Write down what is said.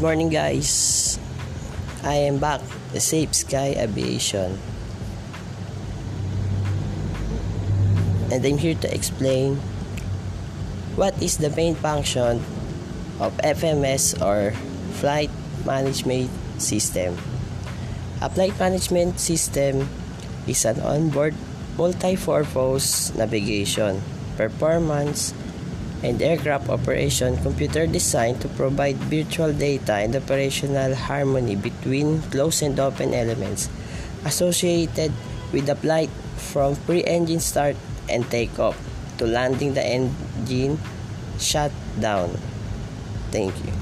morning, guys. I am back, the Safe Sky Aviation. And I'm here to explain what is the main function of FMS or Flight Management System. A flight management system is an onboard multi-purpose navigation, performance, and aircraft operation computer designed to provide virtual data and operational harmony between closed and open elements associated with the flight from pre-engine start and takeoff to landing the engine shutdown. Thank you.